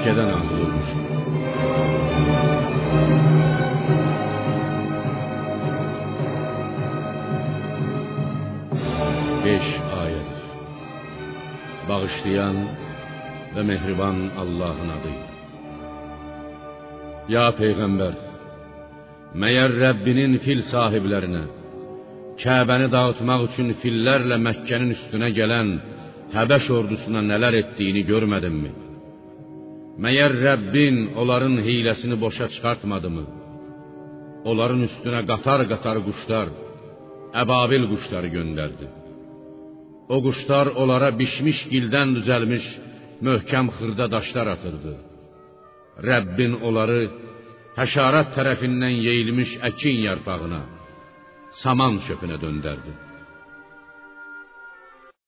ülkeden azdırılmış. Beş ayet. Bağışlayan ve mehriban Allah'ın adıyla. Ya Peygamber! Meğer Rəbbinin fil sahiblərinə, Kəbəni dağıtmaq üçün fillərlə Məkkənin üstünə gələn Həbəş ordusuna nələr etdiyini görmədinmi? Məyər Rəbbin onların hiləsini boşa çıxartmadımı? Onların üstünə qatar-qatar quşlar, əbabil quşları göndərdi. O quşlar onlara bişmiş gildən düzəlmiş möhkəm xırda daşlar atırdı. Rəbbin onları həşarat tərəfindən yeyilmiş əkin yarpağına, saman çöpünə döndərdi.